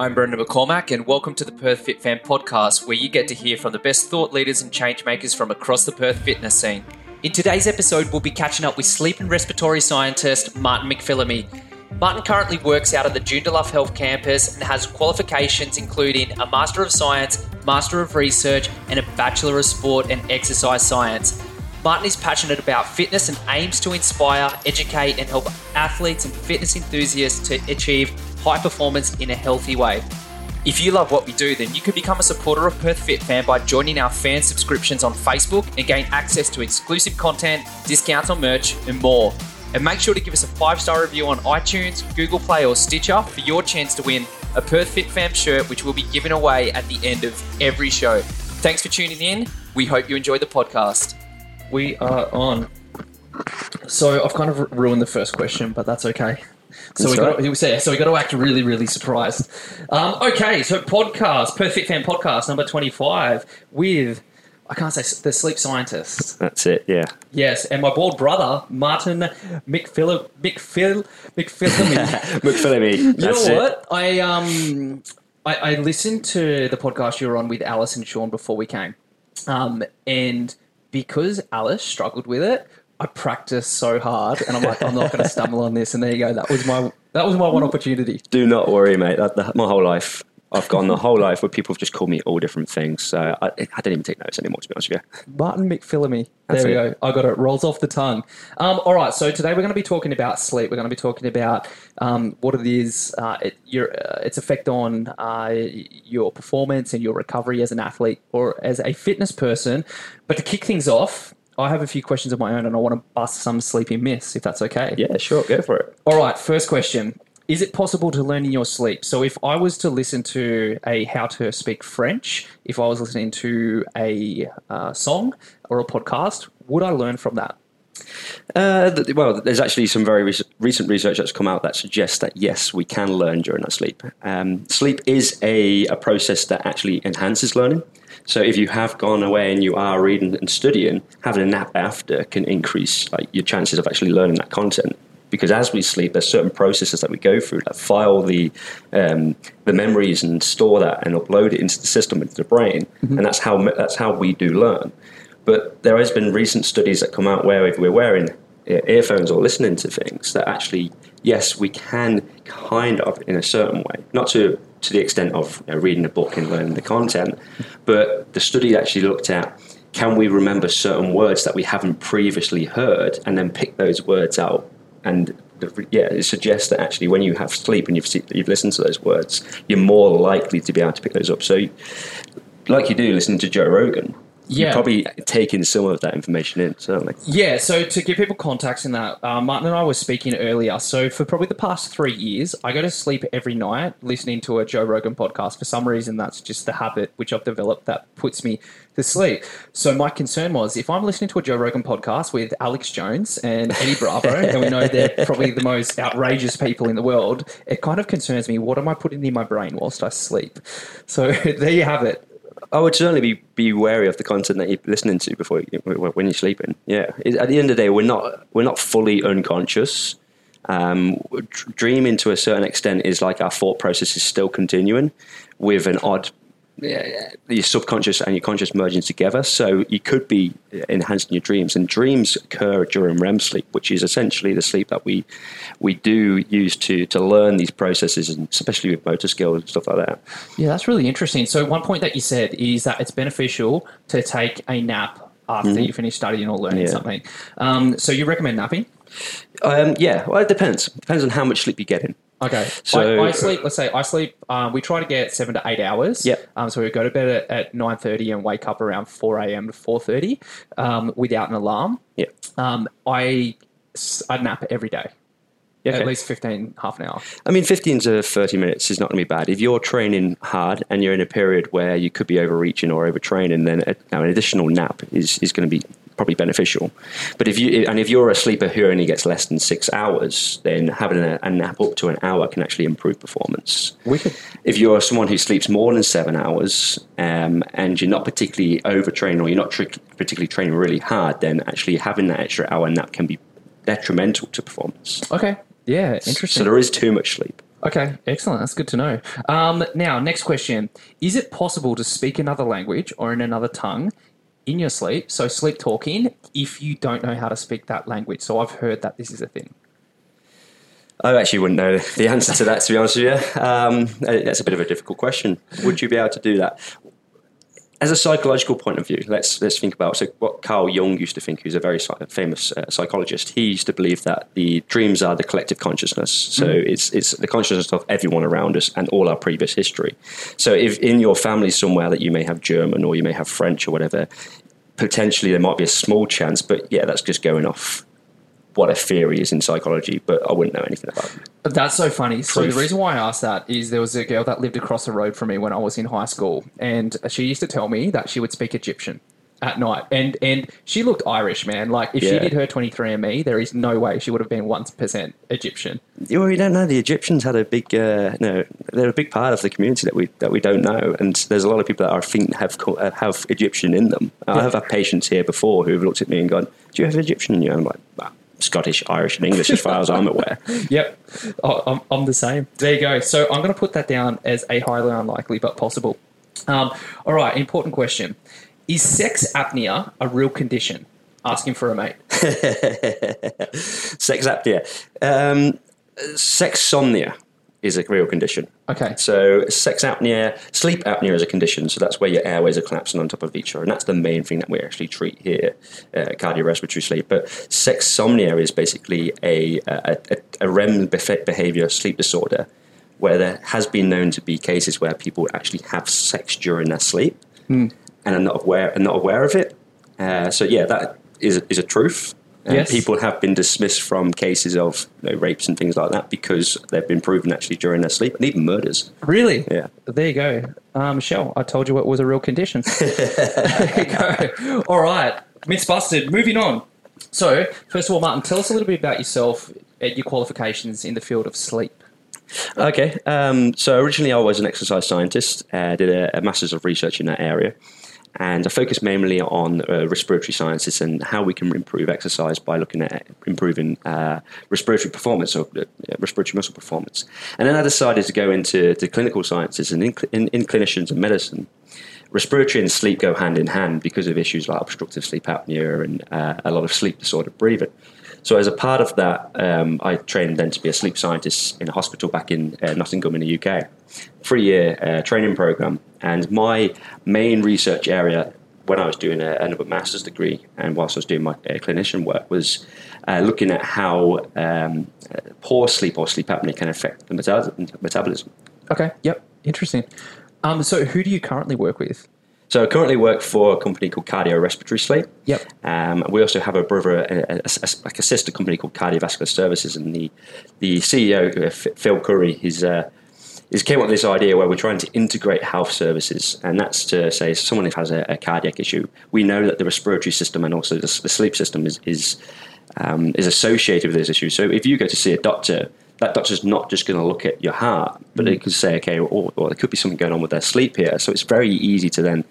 I'm Brendan McCormack, and welcome to the Perth Fit Fam podcast, where you get to hear from the best thought leaders and changemakers from across the Perth fitness scene. In today's episode, we'll be catching up with sleep and respiratory scientist Martin McPhilimey. Martin currently works out of the Joondalup Health campus and has qualifications including a Master of Science, Master of Research, and a Bachelor of Sport and Exercise Science. Martin is passionate about fitness and aims to inspire, educate, and help athletes and fitness enthusiasts to achieve high performance in a healthy way. If you love what we do, then you can become a supporter of Perth Fit Fam by joining our fan subscriptions on Facebook and gain access to exclusive content, discounts on merch, and more. And make sure to give us a five star review on iTunes, Google Play, or Stitcher for your chance to win a Perth Fit Fam shirt, which will be given away at the end of every show. Thanks for tuning in. We hope you enjoy the podcast. We are on. So I've kind of ruined the first question, but that's okay. So we got to, so we got to act really, really surprised. Um, okay, so podcast, Perth Fit Fam podcast number twenty-five with I can't say the sleep scientist. That's it, yeah. Yes, and my bald brother Martin McPhill McPhill McPhilimey. McPhilimey. you That's know it. what? I um I, I listened to the podcast you were on with Alice and Sean before we came, um, and because Alice struggled with it, I practice so hard, and I'm like, I'm not going to stumble on this. And there you go. That was my that was my one opportunity. Do not worry, mate. That, that, my whole life, I've gone the whole life where people have just called me all different things. So I, I don't even take notes anymore, to be honest with you. Martin McPhilimey. There we go. I got it. Rolls off the tongue. Um, all right. So today we're going to be talking about sleep. We're going to be talking about um, what it is, uh, it, your, uh, its effect on uh, your performance and your recovery as an athlete or as a fitness person. But to kick things off, I have a few questions of my own, and I want to bust some sleepy myths, if that's okay. Yeah, sure, go for it. All right, first question. Is it possible to learn in your sleep? So, if I was to listen to a How to Speak French, if I was listening to a uh, song or a podcast, would I learn from that? Uh, th- well, there's actually some very rec- recent research that's come out that suggests that yes, we can learn during our sleep. Um, sleep is a, a process that actually enhances learning. So if you have gone away and you are reading and studying, having a nap after can increase like your chances of actually learning that content. Because as we sleep, there's certain processes that we go through that file the um, the memories and store that and upload it into the system into the brain, and that's how that's how we do learn. But there has been recent studies that come out where if we're wearing earphones or listening to things, that actually, yes, we can kind of, in a certain way, not to to the extent of you know, reading a book and learning the content, but the study actually looked at can we remember certain words that we haven't previously heard and then pick those words out and yeah, it suggests that actually when you have sleep and you've you've listened to those words, you're more likely to be able to pick those up. So, like you do listening to Joe Rogan, Yeah. you're probably taking some of that information in. Certainly, Yeah, so to give people context in that, uh, Martin and I were speaking earlier. So for probably the past three years, I go to sleep every night listening to a Joe Rogan podcast. For some reason, that's just the habit which I've developed that puts me to sleep. So my concern was if I'm listening to a Joe Rogan podcast with Alex Jones and Eddie Bravo, and we know they're probably the most outrageous people in the world, it kind of concerns me. What am I putting in my brain whilst I sleep? So there you have it. I would certainly be, be wary of the content that you're listening to before when you're sleeping. Yeah, at the end of the day, we're not we're not fully unconscious. Um, dreaming to a certain extent is like our thought process is still continuing with an odd. Yeah, your subconscious and your conscious merging together, so you could be enhancing your dreams. And dreams occur during REM sleep, which is essentially the sleep that we we do use to to learn these processes, and especially with motor skills and stuff like that. Yeah, that's really interesting. So one point that you said is that it's beneficial to take a nap after you finish studying or learning Yeah. something. Um, so you recommend napping? Um, yeah, well, it depends. Depends on how much sleep you're getting. Okay. So- I, I sleep. Let's say I sleep. Um, we try to get seven to eight hours. Yep. Um, so we go to bed at, at nine thirty and wake up around four a.m. to four thirty, um, without an alarm. Yeah. Um, I I nap every day, Okay. at least 15, half an hour. I mean, 15 to 30 minutes is not going to be bad. If you're training hard and you're in a period where you could be overreaching or overtraining, then a, now an additional nap is, is going to be probably beneficial. But if you and if you're a sleeper who only gets less than six hours, then having a, a nap up to an hour can actually improve performance. Wicked. If you're someone who sleeps more than seven hours um, and you're not particularly overtraining or you're not tr- particularly training really hard, then actually having that extra hour nap can be detrimental to performance. Okay. Yeah. Interesting. So there is too much sleep. Okay, excellent. That's good to know. Um, now, next question: Is it possible to speak another language or in another tongue in your sleep? So, sleep talking if you don't know how to speak that language. So, I've heard that this is a thing. I actually wouldn't know the answer to that, to be honest with you. Um, that's a bit of a difficult question. Would you be able to do that? As a psychological point of view, let's let's think about so what Carl Jung used to think. Who's a very famous uh, psychologist. He used to believe that the dreams are the collective consciousness. So mm. it's it's the consciousness of everyone around us and all our previous history. So if in your family somewhere that you may have German or you may have French or whatever, potentially there might be a small chance. But yeah, that's just going off what a theory is in psychology, but I wouldn't know anything about it. That's so funny. Proof. So the reason why I asked that is there was a girl that lived across the road from me when I was in high school, and she used to tell me that she would speak Egyptian at night, and and she looked Irish, man. Like if yeah. she did her 23andMe, there is no way she would have been one percent Egyptian. Well, you don't know. The Egyptians had a big, uh, no, they're a big part of the community that we that we don't know, and there's a lot of people that I think have have Egyptian in them. Yeah. I have had patients here before who have looked at me and gone, "Do you have Egyptian in you?" I'm like. Scottish, Irish, and English as far as I'm aware. Yep, I'm, I'm the same. There you go. So I'm going to put that down as a highly unlikely but possible. Um, all right, important question. Is sex apnea a real condition? Asking for a mate. sex apnea. Um, sexsomnia is a real condition. Okay. So sex apnea, sleep apnea is a condition. So that's where your airways are collapsing on top of each other, and that's the main thing that we actually treat here, uh, cardiorespiratory sleep. But sexsomnia is basically a a, a, a REM behavior sleep disorder, where there has been known to be cases where people actually have sex during their sleep mm. and are not aware are not aware of it. Uh, so yeah, that is is a truth. And yes. people have been dismissed from cases of you know, rapes and things like that because they've been proven actually during their sleep and even murders. Really? Yeah. There you go. Um, Michelle, I told you it was a real condition. there you go. All right. Myths busted. Moving on. So, first of all, Martin, tell us a little bit about yourself and your qualifications in the field of sleep. Okay. Um, so, originally, I was an exercise scientist, uh, did a, a master's of research in that area and I focus mainly on uh, respiratory sciences and how we can improve exercise by looking at improving uh, respiratory performance or uh, respiratory muscle performance. And then I decided to go into clinical sciences and in, in, in, clinicians and medicine. Respiratory and sleep go hand in hand because of issues like obstructive sleep apnea and uh, a lot of sleep disordered breathing. So as a part of that, um, I trained then to be a sleep scientist in a hospital back in uh, Nottingham in the UK. Three year uh, training program. And my main research area when I was doing a, another master's degree and whilst I was doing my uh, clinician work was uh, looking at how um, uh, poor sleep or sleep apnea can affect the metabolism. Okay, yep, interesting. Um, so who do you currently work with? So I currently work for a company called Cardiorespiratory Sleep. Yep. Um, we also have a brother, a, a, a, like a sister company called Cardiovascular Services, and the the CEO uh, Phil Curry, he's uh, he's came up with this idea where we're trying to integrate health services, and that's to say someone who has a, a cardiac issue, we know that the respiratory system and also the, the sleep system is is um, is associated with this issue. So if you go to see a doctor, that doctor's not just going to look at your heart, but they can say, okay, or, or there could be something going on with their sleep here. So it's very easy to then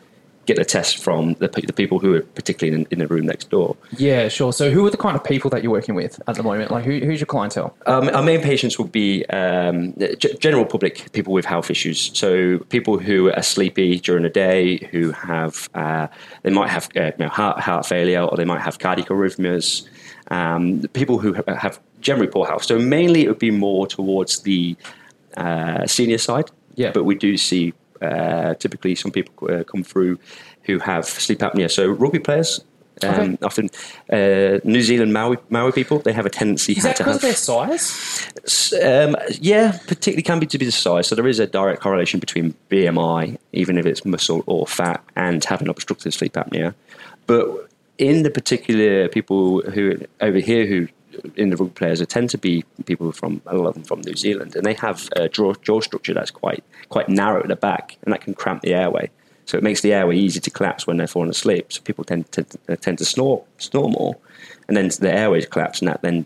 get a test from the, the people who are particularly in, in, the room next door. Yeah, sure. So, who are the kind of people that you're working with at the moment? Like, who, who's your clientele? Um, our main patients will be um, g- general public people with health issues. So, people who are sleepy during the day, who have uh, they might have uh, you know, heart heart failure, or they might have cardiac arrhythmias. Um, people who have generally poor health. So, mainly it would be more towards the uh, senior side. Yeah. But we do see uh, typically, some people uh, come through who have sleep apnea. So rugby players, um, okay. often uh, New Zealand Maori, Maori people, they have a tendency is that to because have their size. Um, yeah, particularly can be to be the size. So there is a direct correlation between BMI, even if it's muscle or fat, and having obstructive sleep apnea. But in the particular people who over here who in the rugby players tend to be people from a lot of them from New Zealand, and they have a jaw, jaw structure that's quite quite narrow at the back, and that can cramp the airway. So it makes the airway easy to collapse when they're falling asleep. So people tend to uh, tend to snore snore more, and then the airways collapse, and that then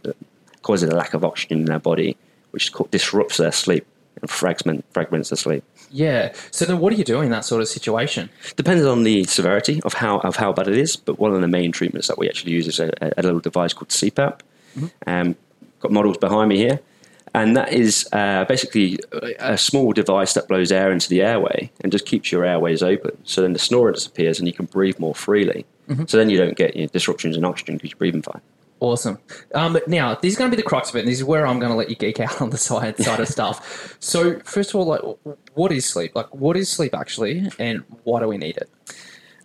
causes a lack of oxygen in their body, which disrupts their sleep and fragment, fragments their sleep. Yeah. So then, what do you do in that sort of situation? Depends on the severity of how of how bad it is. But one of the main treatments that we actually use is a, a little device called CPAP, Mm-hmm. Um, got models behind me here. and that is uh, basically a small device that blows air into the airway and just keeps your airways open. So then the snoring disappears and you can breathe more freely. So then you don't get you know, disruptions in oxygen because you're breathing fine. Awesome. Um, now, this is going to be the crux of it, and this is where I'm going to let you geek out on the side side of stuff. So, first of all, like, what is sleep? Like, what is sleep actually, and why do we need it?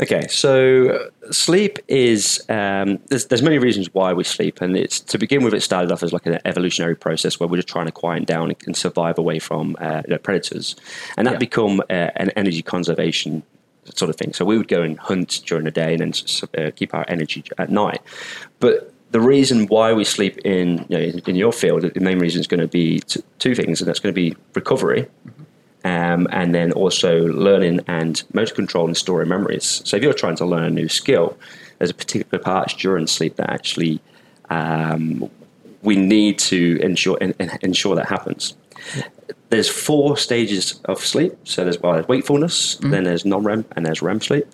Okay, so uh, sleep is um, there's, there's many reasons why we sleep, and it's to begin with. It started off as like an evolutionary process where we're just trying to quiet down and survive away from uh, you know, predators, and that Yeah. become uh, an energy conservation sort of thing. So we would go and hunt during the day and then uh, keep our energy at night. But the reason why we sleep in you know, in, in your field, the main reason is going to be t- two things, and that's going to be recovery um, and then also learning and motor control and storing memories. So if you're trying to learn a new skill, there's a particular part during sleep that actually um, we need to ensure en- en- ensure that happens. There's four stages of sleep. So there's, well, there's wakefulness, then there's non-REM, and there's REM sleep.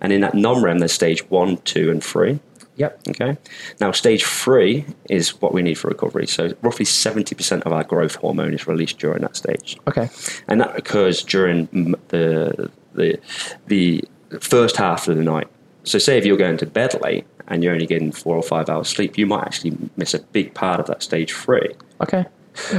And in that non-REM, there's stage one, two, and three. Yep. Okay. Now, stage three is what we need for recovery. So, roughly 70% of our growth hormone is released during that stage Okay. and that occurs during the the the first half of the night. So, say if you're going to bed late and you're only getting four or five hours sleep, you might actually miss a big part of that stage three. Okay.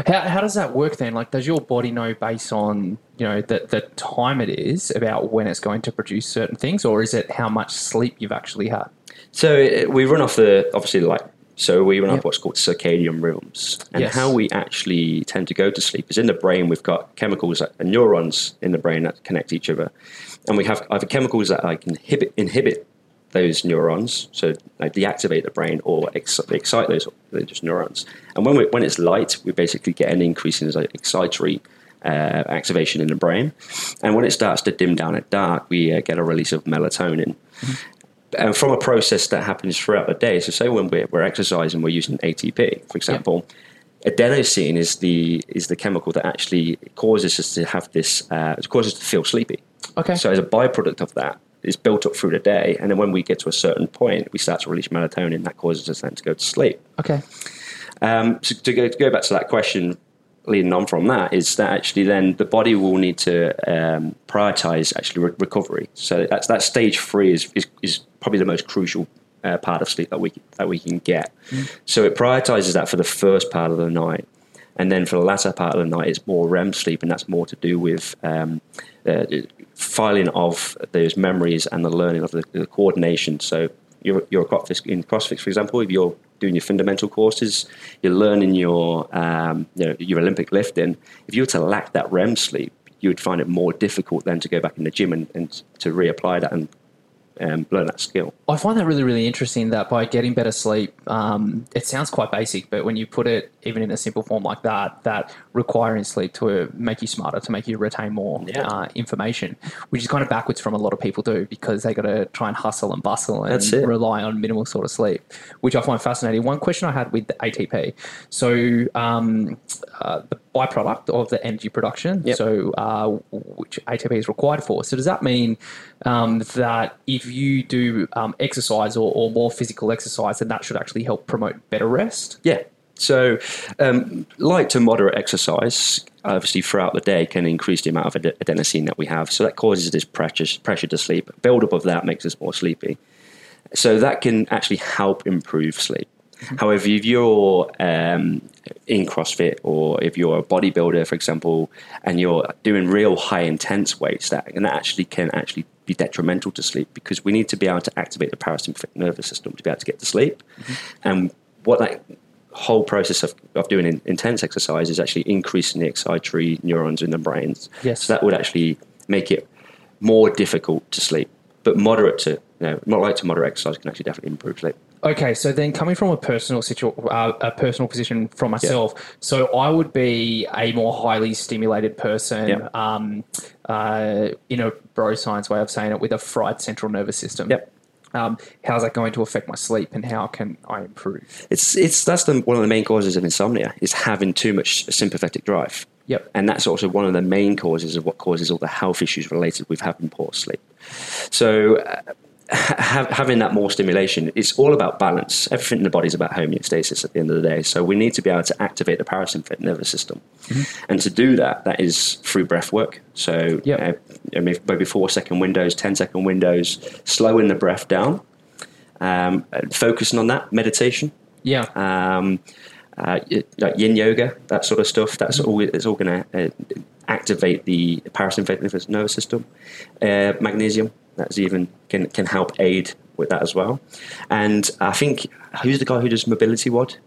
How, how does that work then? Like, does your body know based on you know the the time it is about when it's going to produce certain things, or is it how much sleep you've actually had? So it, we run off the obviously like so we run off what's called circadian rhythms, and Yes. how we actually tend to go to sleep is in the brain. We've got chemicals and neurons in the brain that connect each other, and we have either chemicals that like inhibit inhibit those neurons, so like deactivate the brain, or ex- excite those those neurons. And when we, when it's light, we basically get an increase in like, excitatory uh, activation in the brain, and when it starts to dim down at dark, we uh, get a release of melatonin and from a process that happens throughout the day. So, say when we're, we're exercising, we're using ATP, for example. Adenosine is the is the chemical that actually causes us to have this. Uh, it causes us to feel sleepy. Okay. So, as a byproduct of that, it's built up through the day, and then when we get to a certain point, we start to release melatonin. That causes us then to go to sleep. Okay. Um, so to go, to go back to that question, leading on from that, is that actually then the body will need to um, prioritize actually re- recovery. So that's that stage three is, is, is probably the most crucial uh, part of sleep that we that we can get. So it prioritizes that for the first part of the night. And then for the latter part of the night, it's more REM sleep, and that's more to do with um, uh, filing of those memories and the learning of the, the coordination. So you're, you're a CrossFit, in CrossFit, for example, if you're doing your fundamental courses, you're learning your um, you know, your Olympic lifting. If you were to lack that REM sleep, you would find it more difficult then to go back in the gym and, and to reapply that and um, learn that skill. I find that really, really interesting that by getting better sleep, um, it sounds quite basic, but when you put it even in a simple form like that, that requiring sleep to make you smarter, to make you retain more Yeah. uh, information, which is kind of backwards from a lot of people do because they got to try and hustle and bustle and rely on minimal sort of sleep, which I find fascinating. One question I had with the ATP, so um, uh, the byproduct of the energy production, Yep. so uh, which ATP is required for. So does that mean um, that if you do um, exercise or, or more physical exercise, then that should actually help promote better rest? Yeah. So, um, light to moderate exercise, obviously throughout the day, can increase the amount of ad- adenosine that we have. So that causes this pressure pressure to sleep. Build up of that makes us more sleepy. So that can actually help improve sleep. However, if you're um, in CrossFit or if you're a bodybuilder, for example, and you're doing real high intense weights, that and that actually can actually be detrimental to sleep because we need to be able to activate the parasympathetic nervous system to be able to get to sleep. And what that whole process of, of doing in, intense exercise is actually increasing the excitatory neurons in the brains. Yes. So that would actually make it more difficult to sleep. But moderate to, you know, not light to moderate exercise can actually definitely improve sleep. Okay, so then coming from a personal situ- uh, a personal position from myself, so I would be a more highly stimulated person, Yep. um, uh, in a bro science way of saying it, with a fried central nervous system. Yep. Um, how's that going to affect my sleep, and how can I improve? It's it's that's the, one of the main causes of insomnia is having too much sympathetic drive. Yep. And that's also one of the main causes of what causes all the health issues related with having poor sleep. So, uh, ha- having that more stimulation, it's all about balance. Everything in the body is about homeostasis at the end of the day. So we need to be able to activate the parasympathetic nervous system, and to do that, that is through breath work. So uh, I mean, maybe four second windows, 10 second windows, slowing the breath down, um, focusing on that meditation Yeah. um, uh, like yin yoga, that sort of stuff. That's Mm-hmm. all. It's all going to uh, activate the parasympathetic nervous system. Uh, magnesium, that's even can can help aid with that as well. And I think who's the guy who does MobilityWOD?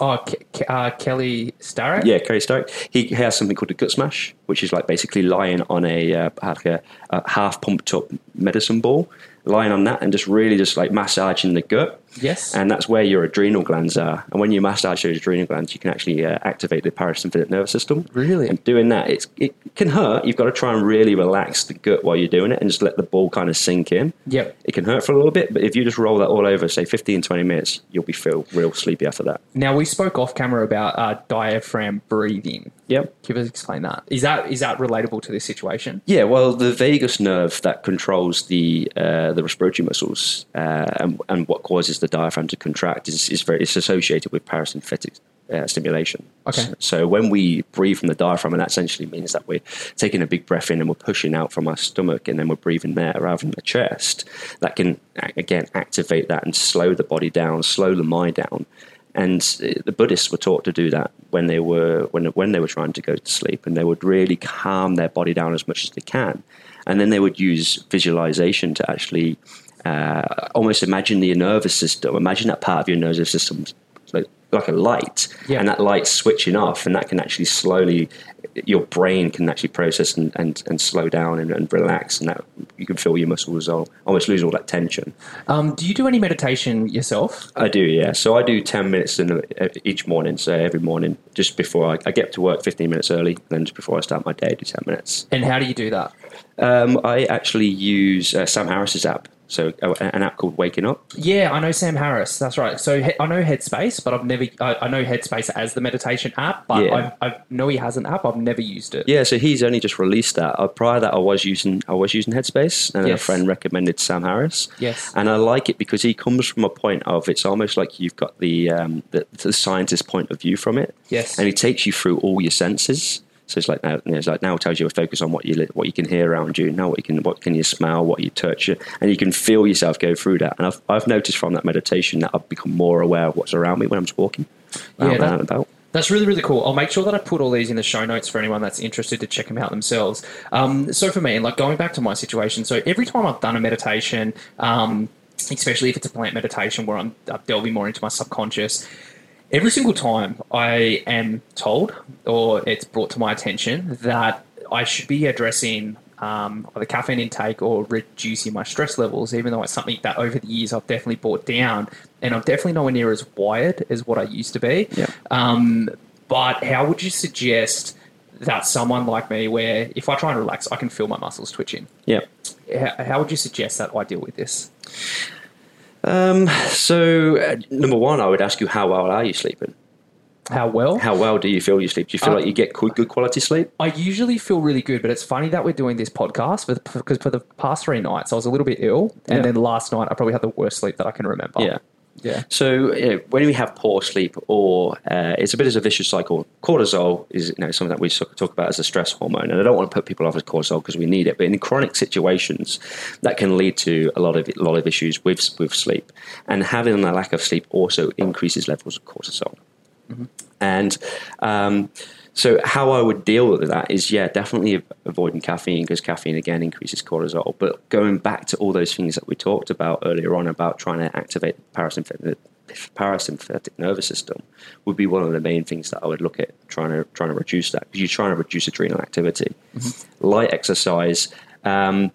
Oh, uh, Kelly Starrett. Yeah, Kerry Stark. He he has something called a gut smash, which is like basically lying on a, uh, like a, a half pumped up medicine ball, lying on that and just really just like massaging the gut. Yes. And that's where your adrenal glands are. And when you massage your adrenal glands, you can actually uh, activate the parasympathetic nervous system. Really? And doing that, it's, it can hurt. You've got to try and really relax the gut while you're doing it and just let the ball kind of sink in. Yep. It can hurt for a little bit, but if you just roll that all over, say 15, 20 minutes, you'll be feel real sleepy after that. Now we spoke off camera about uh, diaphragm breathing. Yep. Can you explain that? Is that is that relatable to this situation? Yeah, well, the vagus nerve that controls the uh, the respiratory muscles uh, and, and what causes the diaphragm to contract is, is very it's associated with parasympathetic uh, stimulation. Okay. So, so when we breathe from the diaphragm, and that essentially means that we're taking a big breath in and we're pushing out from our stomach, and then we're breathing there rather than the chest. That can again activate that and slow the body down, slow the mind down. And uh, the Buddhists were taught to do that when they were when when they were trying to go to sleep, and they would really calm their body down as much as they can, and then they would use visualization to actually uh, almost imagine the nervous system. Imagine that part of your nervous system like, like a light, Yeah. and that light switching off, and that can actually slowly your brain can actually process and, and, and slow down and, and relax, and that you can feel your muscles all, almost lose all that tension. Um, do you do any meditation yourself? I do, yeah. So I do 10 minutes in each morning. So every morning, just before I, I get to work 15 minutes early, and then just before I start my day, I do 10 minutes. And how do you do that? Um, I actually use uh, Sam Harris's app. So uh, an app called Waking Up. Yeah, I know Sam Harris. That's right. So I know Headspace, but I've never. I, I know Headspace as the meditation app, but Yeah. I, I know he has an app. I've never used it. Yeah, so he's only just released that. Uh, prior to that, I was using I was using Headspace, and Yes. a friend recommended Sam Harris. Yes. and I like it because he comes from a point of it's almost like you've got the um, the, the scientist point of view from it. Yes. and he takes you through all your senses. So it's like now, you know, it's like now it tells you to focus on what you what you can hear around you. Now what you can what can you smell, what you touch, and you can feel yourself go through that. And I've I've noticed from that meditation that I've become more aware of what's around me when I'm just walking. Yeah, that- and about. That's really, really cool. I'll make sure that I put all these in the show notes for anyone that's interested to check them out themselves. Um, so for me, and like going back to my situation, so every time I've done a meditation, um, especially if it's a plant meditation where I'm uh, delving more into my subconscious, every single time I am told or it's brought to my attention that I should be addressing um, either caffeine intake or reducing my stress levels, even though it's something that over the years I've definitely brought down, and I'm definitely nowhere near as wired as what I used to be. Yeah. Um, but how would you suggest that someone like me, where if I try and relax, I can feel my muscles twitching? Yeah. How, how would you suggest that I deal with this? Um, so uh, number one, I would ask you how well are you sleeping? How well? How well do you feel you sleep? Do you feel Uh, like you get good, good quality sleep? I usually feel really good, but it's funny that we're doing this podcast because for the past three nights I was a little bit ill, and Yeah. then last night I probably had the worst sleep that I can remember. Yeah. Yeah, So you know, when we have poor sleep, or uh, it's a bit of a vicious cycle. Cortisol is you know something that we talk about as a stress hormone, and I don't want to put people off as cortisol because we need it. But in chronic situations, that can lead to a lot of a lot of issues with with sleep, and having a lack of sleep also increases levels of cortisol. And um, so, how I would deal with that is, yeah, definitely avoiding caffeine because caffeine again increases cortisol. But going back to all those things that we talked about earlier on about trying to activate the parasympathetic, parasympathetic nervous system would be one of the main things that I would look at trying to trying to reduce that because you're trying to reduce adrenal activity, light exercise. Um,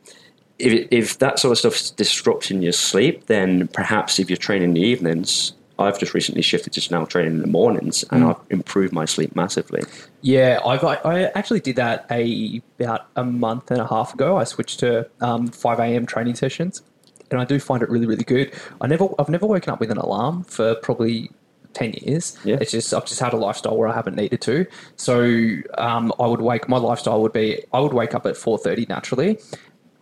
if, if that sort of stuff's disrupting your sleep, then perhaps if you're training in the evenings, I've just recently shifted to now training in the mornings, and I've improved my sleep massively. yeah. I I actually did that a about a month and a half ago. I switched to um, five a.m. training sessions, and I do find it really, really good. I never, I've never woken up with an alarm for probably. 10 years. Yeah. It's just, I've just had a lifestyle where I haven't needed to. So, um, I would wake, my lifestyle would be, I would wake up at 4.30 naturally,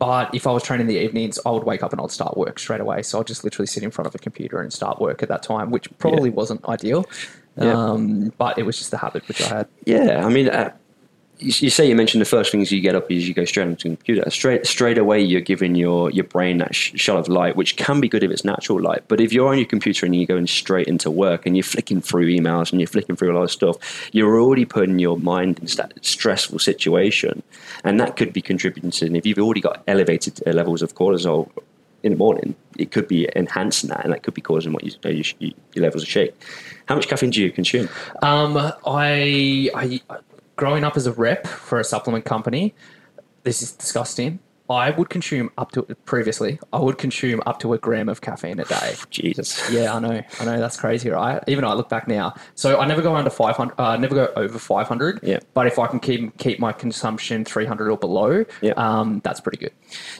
but if I was training in the evenings, I would wake up and I'd start work straight away. So I'd just literally sit in front of a computer and start work at that time, which probably wasn't ideal. Yeah. Um, but it was just a habit which I had. Yeah, I mean, uh, you, say you mentioned the first things you get up is you go straight onto the computer. Straight straight away, you're giving your your brain that sh- shot of light, which can be good if it's natural light. But if you're on your computer and you're going straight into work and you're flicking through emails and you're flicking through a lot of stuff, you're already putting your mind in that stressful situation, and that could be contributing to. And if you've already got elevated uh, levels of cortisol in the morning, it could be enhancing that, and that could be causing what you, uh, you, you, your levels of shake. How much caffeine do you consume? Um, I, I, growing up as a rep for a supplement company, this is disgusting. I would consume up to previously. I would consume up to a gram of caffeine a day. Jesus. Yeah, I know. I know that's crazy, right? Even I look back now. So I never go under 500, uh, never go over 500. Yeah. But if I can keep keep my consumption 300 or below, Yeah. um, that's pretty good.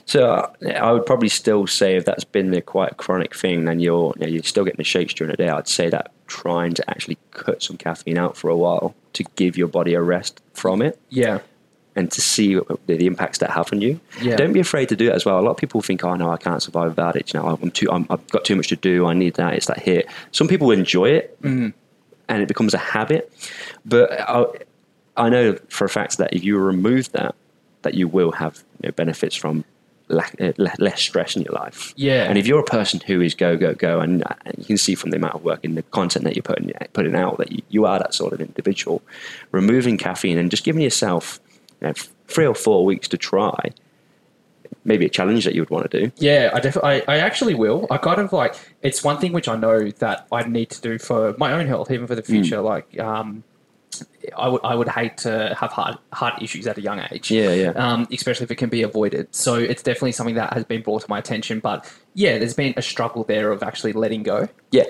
So uh, I would probably still say if that's been a quite chronic thing, then you're you know, you're still getting the shakes during the day. I'd say that trying to actually cut some caffeine out for a while to give your body a rest from it Yeah. and to see the, impacts that have on you. Yeah. Don't be afraid to do it as well. A lot of people think, "Oh no, I can't survive without it." You know, I'm too, I'm, I've got too much to do. I need that. It's that hit. Some people enjoy it, mm-hmm. and it becomes a habit. But I, I know for a fact that if you remove that, that you will have you know, benefits from lack, uh, less stress in your life. Yeah. And if you're a person who is go go go, and, and you can see from the amount of work and the content that you're putting putting out that you, you are that sort of individual, removing caffeine and just giving yourself you know, three or four weeks to try. Maybe a challenge that you would want to do. Yeah, I definitely, I, I actually will. I kind of like it's one thing which I know that I need to do for my own health, even for the future. Like, um, I would, I would hate to have heart heart issues at a young age. Yeah, yeah. Um, especially if it can be avoided. So it's definitely something that has been brought to my attention. But yeah, there's been a struggle there of actually letting go. Yeah.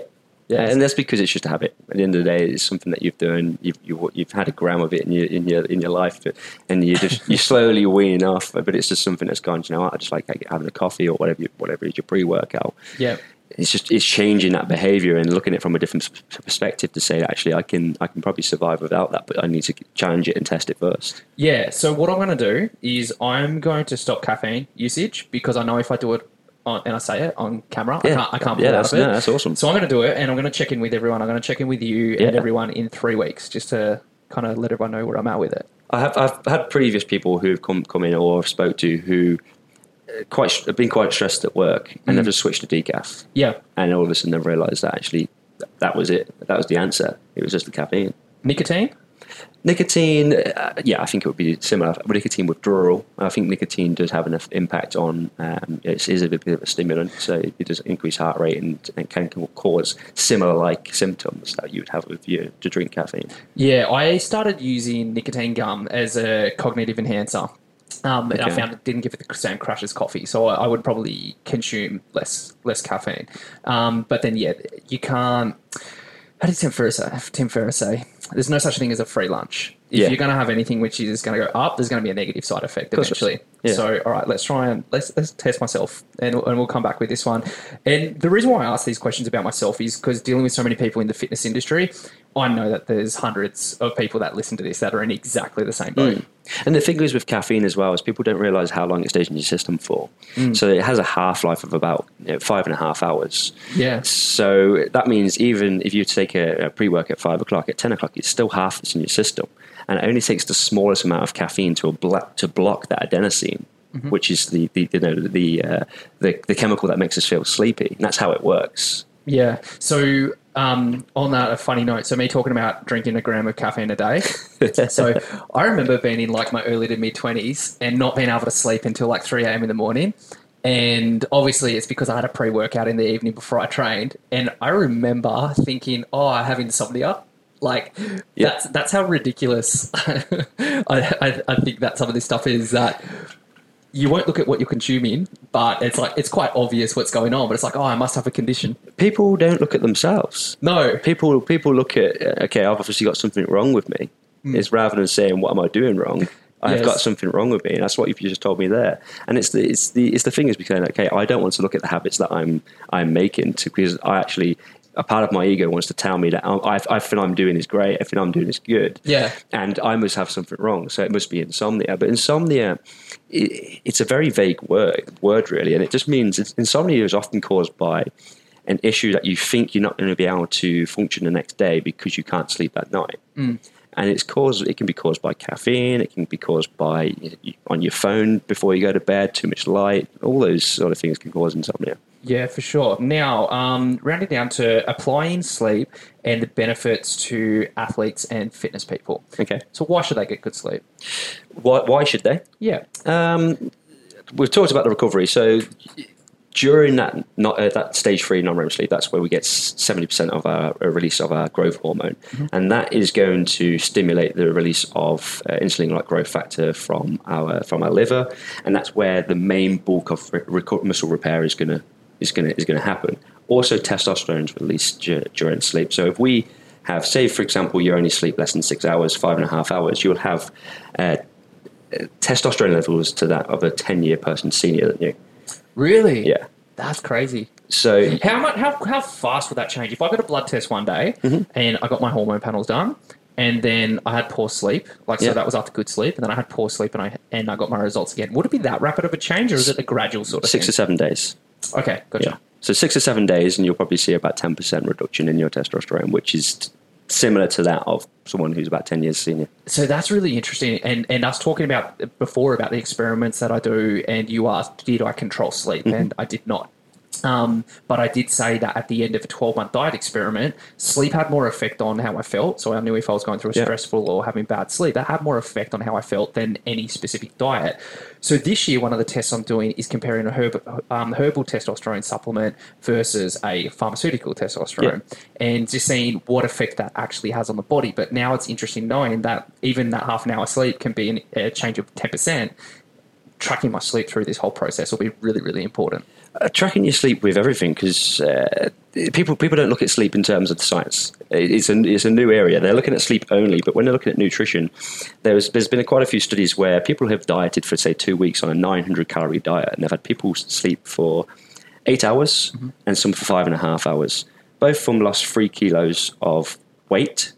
Yeah, and that's because it's just a habit. At the end of the day, it's something that you've done. You've you, you've had a gram of it in your in your in your life, and you just you slowly weaning off. But it's just something that's gone. You know, I just like having a coffee or whatever you, whatever is your pre workout. Yeah. It's just it's changing that behavior and looking at it from a different perspective to say actually I can I can probably survive without that, but I need to challenge it and test it first. Yeah. So what I'm going to do is I'm going to stop caffeine usage because I know if I do it on, and I say it on camera, I Yeah. can't, I can't Yeah, that's- of it. no, that's awesome. So I'm going to do it, and I'm going to check in with everyone. I'm going to check in with you and everyone in three weeks, just to kind of let everyone know where I'm at with it. I have I've had previous people who've come come in or I've spoke to who quite have been quite stressed at work and they've just switched to decaf. Yeah. and all of a sudden they've realised that actually that was it. That was the answer. It was just the caffeine. Nicotine. Nicotine, uh, yeah, I think it would be similar. Nicotine withdrawal, I think nicotine does have an impact on. Um, it is a bit of a stimulant, so it does increase heart rate and, and can cause similar like symptoms that you would have if you to drink caffeine. Yeah, I started using nicotine gum as a cognitive enhancer. Um, and I found it didn't give it the same crash as coffee, so I, I would probably consume less less caffeine. Um, but then, yeah, you can't. How did Tim Ferriss say? Tim Ferriss say? There's no such thing as a free lunch. If Yeah. you're going to have anything which is going to go up, there's going to be a negative side effect course there is. eventually. Yeah. So, all right, let's try and let's let's test myself, and, and we'll come back with this one. And the reason why I ask these questions about myself is because dealing with so many people in the fitness industry, I know that there's hundreds of people that listen to this that are in exactly the same boat. Mm. And the thing is with caffeine as well is people don't realise how long it stays in your system for. Mm. So it has a half life of about you know, five and a half hours. Yeah, So that means even if you take a, a pre work at five o'clock, at 10 o'clock, it's still half that's in your system. And it only takes the smallest amount of caffeine to, blo- to block that adenosine, which is the, the, you know, the, uh, the, the chemical that makes us feel sleepy. And that's how it works. yeah. So um, on that, a funny note. So me talking about drinking a gram of caffeine a day. so I remember being in like my early to mid twenties and not being able to sleep until like three a.m. in the morning. And obviously, it's because I had a pre workout in the evening before I trained. And I remember thinking, "Oh, I have insomnia." Like Yeah. that's that's how ridiculous I, I I think that some of this stuff is. That you won't look at what you're consuming, but it's like it's quite obvious what's going on. But it's like, oh, I must have a condition. People don't look at themselves. No, People people look at okay, I've obviously got something wrong with me. Mm. Is rather than saying what am I doing wrong, I've Yes. got something wrong with me, and that's what you just told me there. And it's the it's the it's the thing is because okay, I don't want to look at the habits that I'm I'm making to because I actually a part of my ego wants to tell me that I, think I'm doing is great, I think I'm doing is good, Yeah. and I must have something wrong. So it must be insomnia. But insomnia, it, it's a very vague word, word really, and it just means it's, insomnia is often caused by an issue that you think you're not going to be able to function the next day because you can't sleep at night. Mm. And it's caused. It can be caused by caffeine. It can be caused by on your phone before you go to bed, too much light. All those sort of things can cause insomnia. Yeah, for sure. Now, um, rounding down to applying sleep and the benefits to athletes and fitness people. Okay. So, why should they get good sleep? Why, why should they? Yeah. Um, we've talked about the recovery. So during that not uh, that stage three non-REM sleep, that's where we get seventy percent of our uh, release of our growth hormone, and that is going to stimulate the release of uh, insulin-like growth factor from our from our liver, and that's where the main bulk of re- muscle repair is gonna is gonna is gonna happen. Also, testosterone is released dur- during sleep. So if we have, say, for example, you only sleep less than six hours, five and a half hours, you'll have uh, testosterone levels to that of a 10 year person senior than you. Really? Yeah. That's crazy. So, How much? How, how fast would that change? If I got a blood test one day Mm-hmm. and I got my hormone panels done, and then I had poor sleep, like so Yeah. that was after good sleep, and then I had poor sleep and I and I got my results again. Would it be that rapid of a change, or is it a gradual sort of six to thing? seven days. Okay, gotcha. Yeah. So, six or seven days, and you'll probably see about 10% reduction in your testosterone, which is t- similar to that of someone who's about 10 years senior. So that's really interesting. And and us talking about before about the experiments that I do, and you asked, did I control sleep? Mm-hmm. And I did not. Um, but I did say that at the end of a 12 month diet experiment, sleep had more effect on how I felt. So I knew if I was going through a Yeah. stressful or having bad sleep, that had more effect on how I felt than any specific diet. So this year, one of the tests I'm doing is comparing a herb, um, herbal testosterone supplement versus a pharmaceutical testosterone and just seeing what effect that actually has on the body. But now it's interesting knowing that even that half an hour sleep can be an, a change of 10%. Tracking my sleep through this whole process will be really, really important. Uh, tracking your sleep with everything because uh, people people don't look at sleep in terms of the science. It's a it's a new area. They're looking at sleep only, but when they're looking at nutrition, there's there's been quite a few studies where people have dieted for say two weeks on a 900 calorie diet, and they've had people sleep for eight hours and some for five and a half hours. Both of them lost three kilos of weight.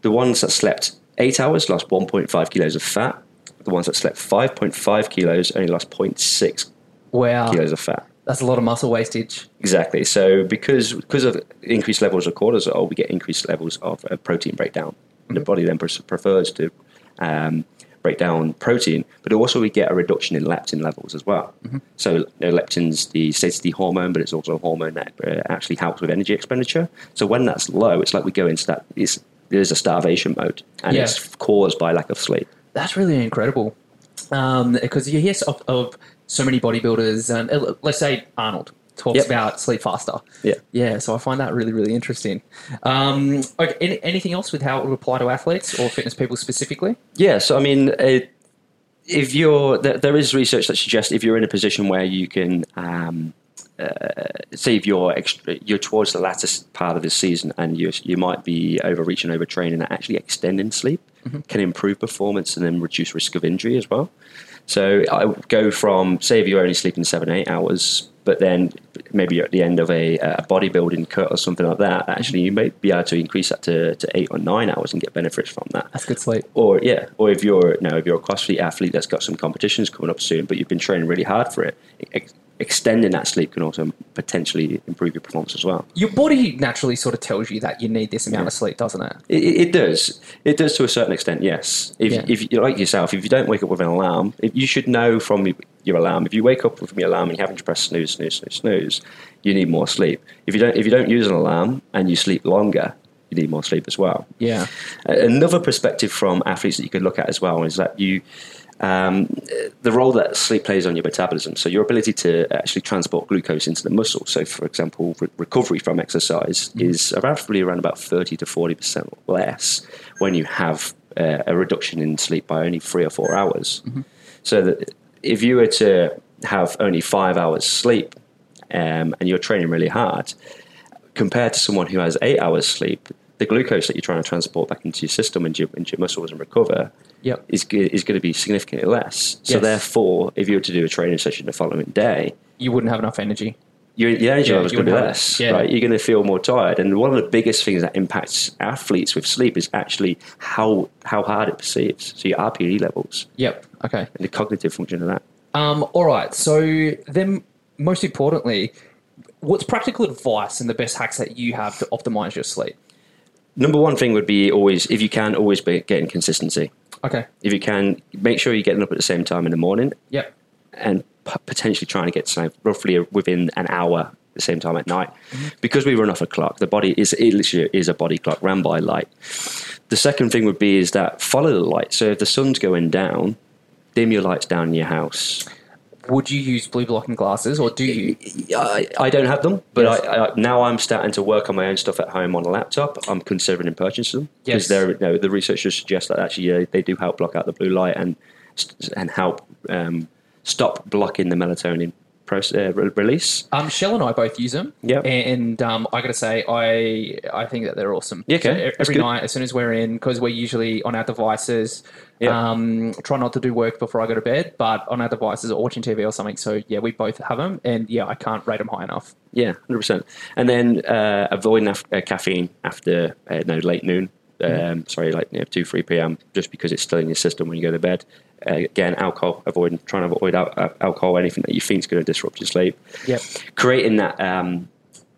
The ones that slept eight hours lost 1.5 kilos of fat. The ones that slept 5.5 kilos only lost 0.6 Wow. kilos of fat. That's a lot of muscle wastage. Exactly. So because because of increased levels of cortisol, we get increased levels of uh, protein breakdown. The body then pre- prefers to um, break down protein, but also we get a reduction in leptin levels as well. So you know, leptin's the satiety hormone, but it's also a hormone that uh, actually helps with energy expenditure. So when that's low, it's like we go into that. It's, there's a starvation mode, and Yeah. it's caused by lack of sleep. That's really incredible. Um, because you hear of, of so many bodybuilders, and uh, let's say Arnold talks Yep. about sleep faster. Yeah. Yeah, so I find that really, really interesting. Um, okay, any, anything else with how it would apply to athletes or fitness people specifically? Yeah, so I mean, uh, if you're there, there is research that suggests if you're in a position where you can, um, uh, say, if you're extra, you're towards the latter part of the season and you you might be overreaching, overtraining, and actually extending sleep can improve performance and then reduce risk of injury as well. So I go from say if you're only sleeping seven eight hours, but then maybe you're at the end of a, a bodybuilding cut or something like that. Actually, you may be able to increase that to, to eight or nine hours and get benefits from that That's good sleep. or yeah, or if you're you know, if you're a CrossFit athlete that's got some competitions coming up soon, but you've been training really hard for it, ex- extending that sleep can also potentially improve your performance as well. Your body naturally sort of tells you that you need this amount of sleep, doesn't it? It, it does, it does to a certain extent, yes. If Yeah. if you like yourself, if you don't wake up with an alarm, if you should know from your alarm. If you wake up from your alarm and you haven't pressed snooze, snooze, snooze, snooze, you need more sleep. If you don't if you don't use an alarm and you sleep longer, you need more sleep as well. Yeah. Another perspective from athletes that you could look at as well is that you, um, the role that sleep plays on your metabolism. So your ability to actually transport glucose into the muscle. So, for example, re- recovery from exercise is roughly around about thirty to forty percent less when you have uh, a reduction in sleep by only three or four hours. So that if you were to have only five hours sleep um, and you're training really hard, compared to someone who has eight hours sleep, the glucose that you're trying to transport back into your system and your, into your muscles and recover Yep. is, is going to be significantly less. So Yes. therefore, if you were to do a training session the following day, You wouldn't have enough energy. your, your energy Yeah, level is going to be less. Yeah. Right? You're going to feel more tired. And one of the biggest things that impacts athletes with sleep is actually how how hard it perceives. So your RPE levels Yep. Okay. and the cognitive function of that. Um, all right. So then, most importantly, what's practical advice and the best hacks that you have to optimize your sleep? Number one thing would be always, if you can, always be getting consistency. Okay. If you can, make sure you're getting up at the same time in the morning Yep. and p- potentially trying to get to roughly within an hour at the same time at night. Mm-hmm. Because we run off a clock, the body is it literally is a body clock ran by light. The second thing would be is that follow the light. So if the sun's going down, dim your lights down in your house. Would you use blue blocking glasses, or do you? I, I don't have them, but Yes. I, I, now I'm starting to work on my own stuff at home on a laptop. I'm considering purchasing them because Yes. they're you know, the researchers suggest that actually uh, they do help block out the blue light and and help um, stop blocking the melatonin process, uh, re- release. Um, Shell and I both use them. Yep. And um, I got to say, I I think that they're awesome. Yeah, okay. So every night, as soon as we're in, because we're usually on our devices. Yeah. Um, try not to do work before I go to bed, but on our devices or watching TV or something. So yeah, we both have them, and yeah, I can't rate them high enough. Yeah, hundred percent. And then uh, avoiding af- uh, caffeine after uh, no late noon. Um, Sorry, like you know, two three p.m. Just because it's still in your system when you go to bed. Uh, again, alcohol. Avoiding trying to avoid al- uh, alcohol. Anything that you think is going to disrupt your sleep. Yep. Creating that. Um,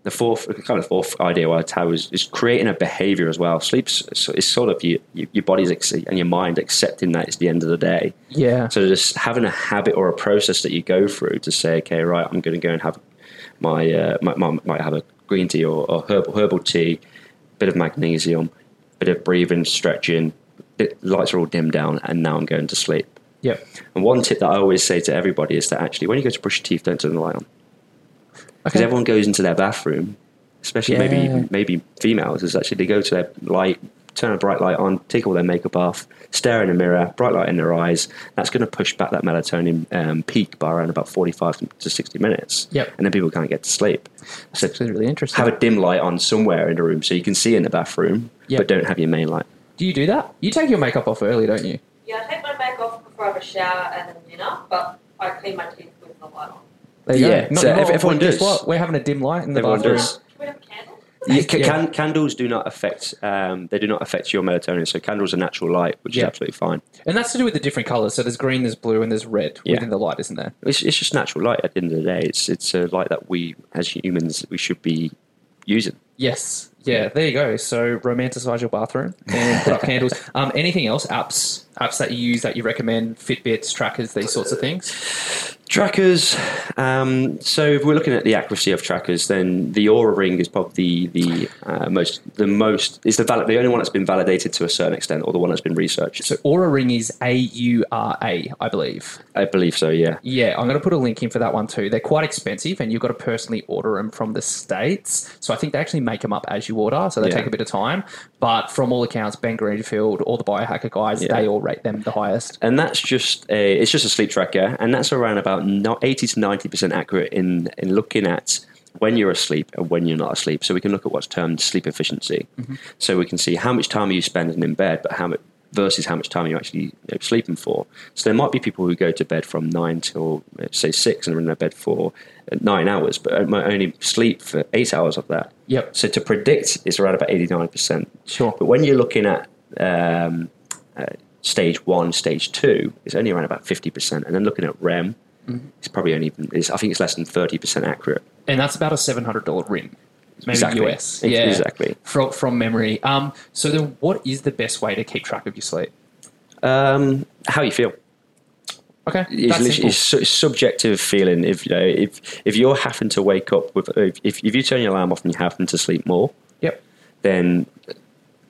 the fourth kind of fourth idea I'd have is, is creating a behavior as well. Sleep's is sort of your your your body's ex- and your mind accepting that it's the end of the day. Yeah. So just having a habit or a process that you go through to say, okay, right, I'm going to go and have my, uh, my, my might have a green tea or, or herbal, herbal tea, a bit of magnesium, bit of breathing, stretching. Bit, lights are all dimmed down, and now I'm going to sleep. Yep. And one tip that I always say to everybody is that actually, when you go to brush your teeth, don't turn the light on because Okay. everyone goes into their bathroom, especially Yeah. maybe maybe females, is actually they go to their light, turn a bright light on, take all their makeup off, stare in the mirror, bright light in their eyes. That's going to push back that melatonin um, peak by around about forty-five to sixty minutes. Yep. and then people can't get to sleep. So Actually, really interesting. have a dim light on somewhere in the room so you can see in the bathroom, Yep. but don't have your main light. Do you do that? You take your makeup off early, don't you? Yeah, I take my makeup off before I have a shower and then dinner, but I clean my teeth with the light on. There you Yeah, go. so ev- everyone guess does. What? We're having a dim light in the Everyone bathroom. does. Do we have a candle? Yeah, ca- Yeah. Can, candles do not affect um, they do not affect your melatonin. So candles are natural light, which Yeah. is absolutely fine. And that's to do with the different colours. So there's green, there's blue, and there's red Yeah. within the light, isn't there? It's, it's just natural light at the end of the day. It's it's a light that we as humans we should be using. Yes. Yeah, there you go. So romanticize your bathroom and put up candles. Um, anything else? Apps, apps that you use that you recommend? Fitbits, trackers, these sorts of things. Trackers. Um, so if we're looking at the accuracy of trackers, then the Aura Ring is probably the uh, most the most is the valid, the only one that's been validated to a certain extent, or the one that's been researched. So Aura Ring is A U R A, I believe. I believe so. Yeah. Yeah, I'm going to put a link in for that one too. They're quite expensive, and you've got to personally order them from the states. So I think they actually make them up as you order, so they Yeah. take a bit of time. But from all accounts, Ben Greenfield, all the biohacker guys, Yeah. they all rate them the highest. and that's just a it's just a sleep tracker, and that's around about no- eighty to ninety percent accurate in in looking at when you're asleep and when you're not asleep. So we can look at what's termed sleep efficiency. So we can see how much time are you spending in bed, but how much versus how much time you're actually you know, sleeping for. So there might be people who go to bed from nine till say six and are in their bed for nine hours, but might only sleep for eight hours of that. Yep. So to predict, it's around about eighty nine percent. Sure. But when you're looking at um, uh, stage one, stage two, it's only around about 50%. And then looking at REM, it's probably only, it's, I think it's less than 30% accurate. And that's about a $700 rim. Maybe Exactly. US. Yeah. exactly. From, from memory. Um, so then what is the best way to keep track of your sleep? Um, how you feel. Okay. It's, it's subjective feeling. If you know, if if you're having to wake up with, if, if you turn your alarm off and you happen to sleep more, Yep. then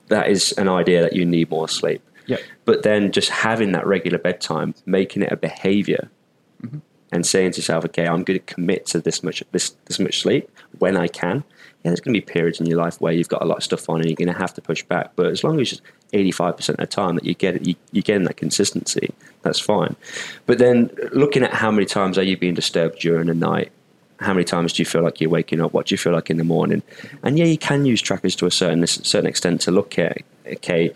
that is an idea that you need more sleep. Yep. But then just having that regular bedtime, making it a behavior, Mm-hmm. And saying to yourself, "Okay, I'm going to commit to this much this this much sleep when I can." Yeah, there's going to be periods in your life where you've got a lot of stuff on and you're going to have to push back. But as long as it's 85% of the time that you get you, you're getting that consistency, that's fine. But then looking at how many times are you being disturbed during the night? How many times do you feel like you're waking up? What do you feel like in the morning? And yeah, you can use trackers to a certain certain extent to look at. Okay,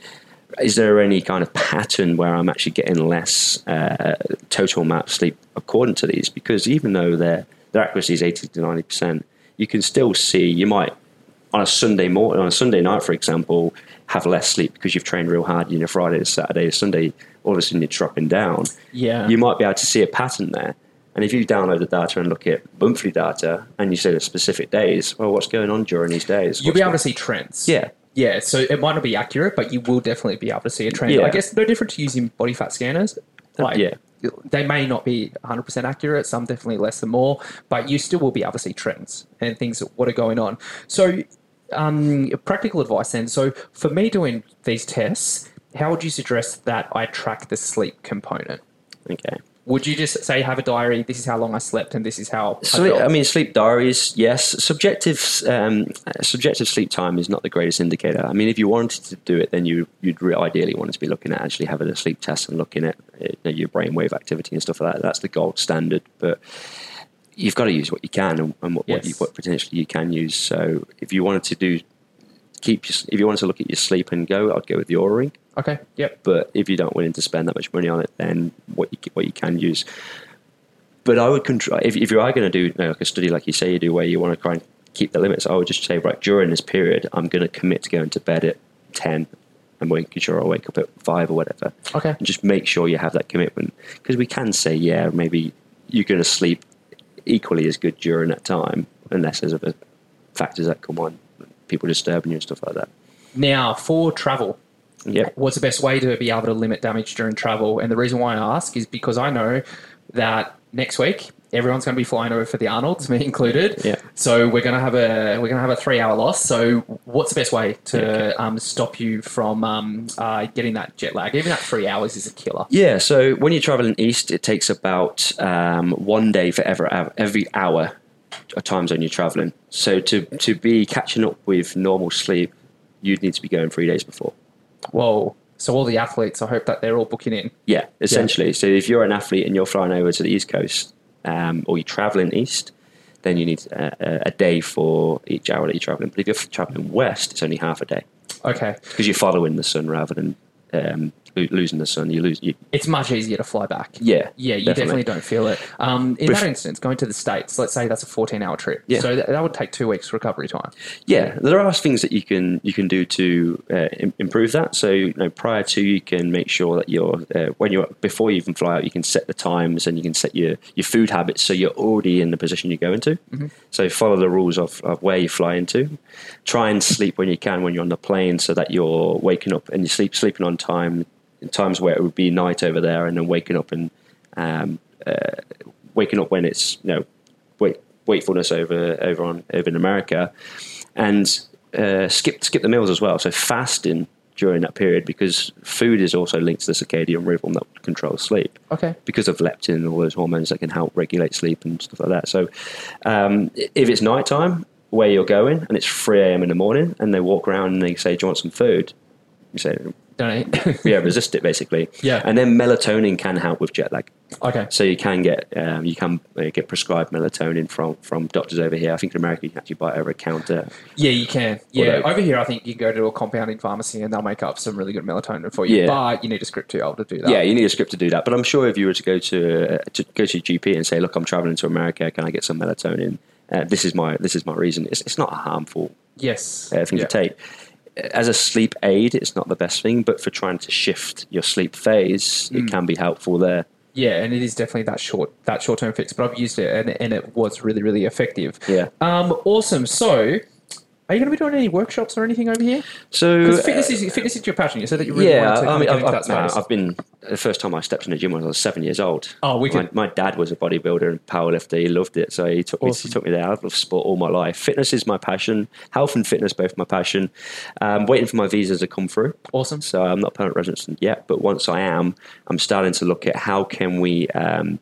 is there any kind of pattern where I'm actually getting less uh, total amount of sleep according to these? Because even though they're their accuracy is 80 to 90%. You can still see, you might, on a Sunday morning, on a Sunday night, for example, have less sleep because you've trained real hard, you know, Friday to Saturday to Sunday, all of a sudden you're dropping down. Yeah. You might be able to see a pattern there. And if you download the data and look at monthly data and you say the specific days, well, what's going on during these days? You'll What's be able going- to see trends. Yeah. Yeah, so it might not be accurate, but you will definitely be able to see a trend. Yeah. I guess no different to using body fat scanners. Like, Yeah. They may not be 100% accurate, some definitely less than more, but you still will be able to see trends and things that what are going on. So, um, practical advice then. So, for me doing these tests, how would you suggest that I track the sleep component? Okay. Would you just say have a diary? This is how long I slept, and this is how. I? I mean, sleep diaries, yes. Subjective, um, subjective sleep time is not the greatest indicator. I mean, if you wanted to do it, then you, you'd re- ideally want to be looking at actually having a sleep test and looking at uh, you know, your brainwave activity and stuff like that. That's the gold standard. But you've got to use what you can and, and what, what, you, what potentially you can use. So if you wanted to do, keep, your, if you wanted to look at your sleep and go, I'd go with the Aura Ring. Okay. Yep. But if you don't willing to spend that much money on it, then what you what you can use. But I would control if, if you are going to do you know, like a study like you say you do, where you want to try and keep the limits. I would just say right during this period, I'm going to commit to going to bed at ten. and making sure I wake up at five or whatever. Okay. And just make sure you have that commitment because we can say, yeah, maybe you're going to sleep equally as good during that time, unless there's other factors that come on, people disturbing you and stuff like that. Now, for travel, Yeah. what's the best way to be able to limit damage during travel? And the reason why I ask is because I know that next week everyone's going to be flying over for the Arnold's, me included. Yeah. So we're going to have a we're going to have a three hour loss. So what's the best way to Yeah, okay. um, stop you from um, uh, getting that jet lag? Even that three hours is a killer. Yeah, so when you're traveling east, it takes about um, one day for every, every hour a time zone you're traveling. So to, to be catching up with normal sleep, you'd need to be going three days before. Whoa. So all the athletes, I hope that they're all booking in. Yeah, essentially. So if you're an athlete and you're flying over to the East Coast um, or you're traveling east, then you need a, a- a day for each hour that you're traveling. But if you're traveling west, it's only half a day Okay. because you're following the sun rather than um, losing the sun. You lose. You, It's much easier to fly back. yeah, Yeah, you definitely, don't feel it. Um, in But that instance, going to the States, let's say that's a 14 hour trip. Yeah. So that, that would take two weeks recovery time. Yeah, there are things that you can you can do to uh, im- improve that. So you know, prior to you can make sure that you're uh, when you're before you even fly out, you can set the times and you can set your your food habits so you're already in the position you're going to. So follow the rules of, of where you fly into. Try and sleep when you can when you're on the plane, so that you're waking up and you sleep sleeping on time. Times where it would be night over there, and then waking up and um, uh, waking up when it's you know wait, wakefulness over over on over in America, and uh, skip skip the meals as well. So fasting during that period because food is also linked to the circadian rhythm that controls sleep Okay. because of leptin and all those hormones that can help regulate sleep and stuff like that. So um, if it's nighttime where you're going and it's 3 a.m. in the morning and they walk around and they say, "Do you want some food?" You say, Don't eat. "Yeah, resist it." Basically, Yeah. And then melatonin can help with jet lag. okay. So you can get um, you can uh, get prescribed melatonin from from doctors over here. I think in America you can actually buy it over a counter. Yeah, you can. Yeah, Although- over here, I think you can go to a compounding pharmacy and they'll make up some really good melatonin for you. Yeah. But you need a script to be able to do that. Yeah, you need a script to do that. But I'm sure if you were to go to, uh, to go to your GP and say, "Look, I'm traveling to America. Can I get some melatonin?" Uh, this is my this is my reason. It's, it's not a harmful Yes. uh, thing Yeah. to take. As a sleep aid, it's not the best thing, but for trying to shift your sleep phase, Mm. it can be helpful there. Yeah, and it is definitely that short that short term fix. But I've used it and, and it was really really effective. Yeah. Um. Awesome. So. Are you going to be doing any workshops or anything over here? So Because uh, fitness is fitness is your passion. You said that you really yeah, wanted to I mean, I've, I've. I've been the first time I stepped in a gym when I was seven years old. Oh, we my, my dad was a bodybuilder and powerlifter. He loved it, so he took me. Awesome. He took me there. I've loved sport all my life. Fitness is my passion. Health and fitness both my passion. Um, waiting for my visa to come through. Awesome. So I'm not permanent resident yet, but once I am, I'm starting to look at how can we um,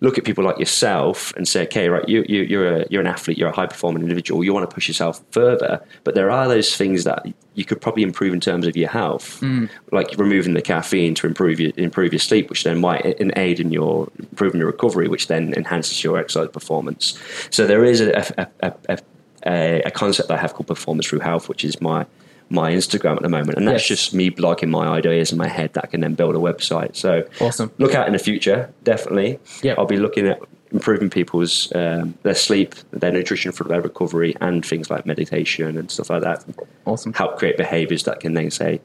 look at people like yourself and say, okay, right, you, you, you're a, you're an athlete, you're a high performing individual, you want to push yourself further, but there are those things that you could probably improve in terms of your health, mm. like removing the caffeine to improve your improve your sleep, which then might in- aid in your improving your recovery, which then enhances your exercise performance. So there is a, a, a, a, a, a concept I have called performance through health, which is my my Instagram at the moment, and that's Yes. just me blogging my ideas in my head that I can then build a website. So Awesome. look out in the future, definitely. Yeah. I'll be looking at improving people's um, their sleep, their nutrition for their recovery, and things like meditation and stuff like that. Awesome. Help create behaviors that can then say,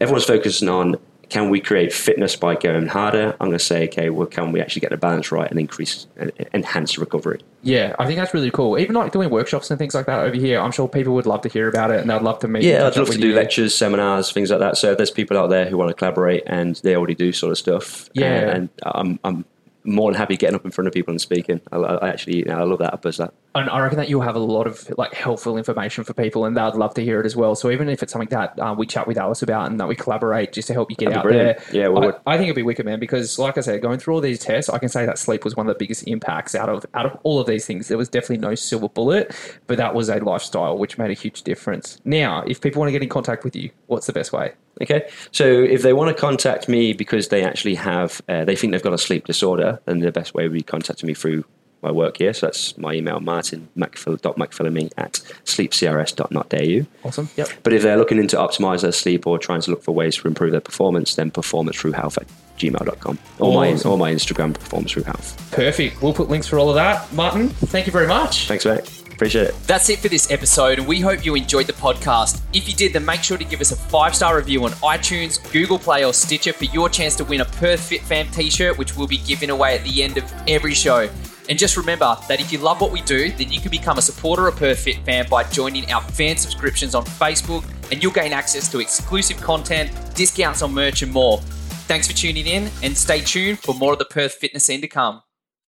everyone's focusing on can we create fitness by going harder? I'm going to say, okay, well, can we actually get the balance right and increase, enhance recovery? Yeah, I think that's really cool. Even like doing workshops and things like that over here, I'm sure people would love to hear about it and they'd love to meet. Yeah, I'd love to do you. lectures, seminars, things like that. So if there's people out there who want to collaborate and they already do sort of stuff, yeah, and, and I'm, I'm more than happy getting up in front of people and speaking. I, I actually, you know, I love that. I buzz that. And I reckon that you'll have a lot of like helpful information for people, and they'd love to hear it as well. So even if it's something that uh, we chat with Alice about and that we collaborate just to help you get out brilliant. there, yeah, well, I, I, think it'd be wicked, man. Because like I said, going through all these tests, I can say that sleep was one of the biggest impacts out of out of all of these things. There was definitely no silver bullet, but that was a lifestyle which made a huge difference. Now, if people want to get in contact with you, what's the best way? Okay, so if they want to contact me because they actually have, uh, they think they've got a sleep disorder, then the best way would be contacting me through my work here. So that's my email, martin.mcphilimey at sleepcrs.not.au. Awesome. Yep. But if they're looking into optimize their sleep or trying to look for ways to improve their performance, then performance through health at gmail.com or, awesome. my, or my Instagram, performance through health. Perfect. We'll put links for all of that. Martin, thank you very much. Thanks, mate. Appreciate it. That's it for this episode, and we hope you enjoyed the podcast. If you did, then make sure to give us a five star review on iTunes, Google Play, or Stitcher for your chance to win a Perth Fit Fam t shirt, which we'll be giving away at the end of every show. And just remember that if you love what we do, then you can become a supporter of Perth Fit Fam by joining our fan subscriptions on Facebook, and you'll gain access to exclusive content, discounts on merch, and more. Thanks for tuning in, and stay tuned for more of the Perth fitness scene to come.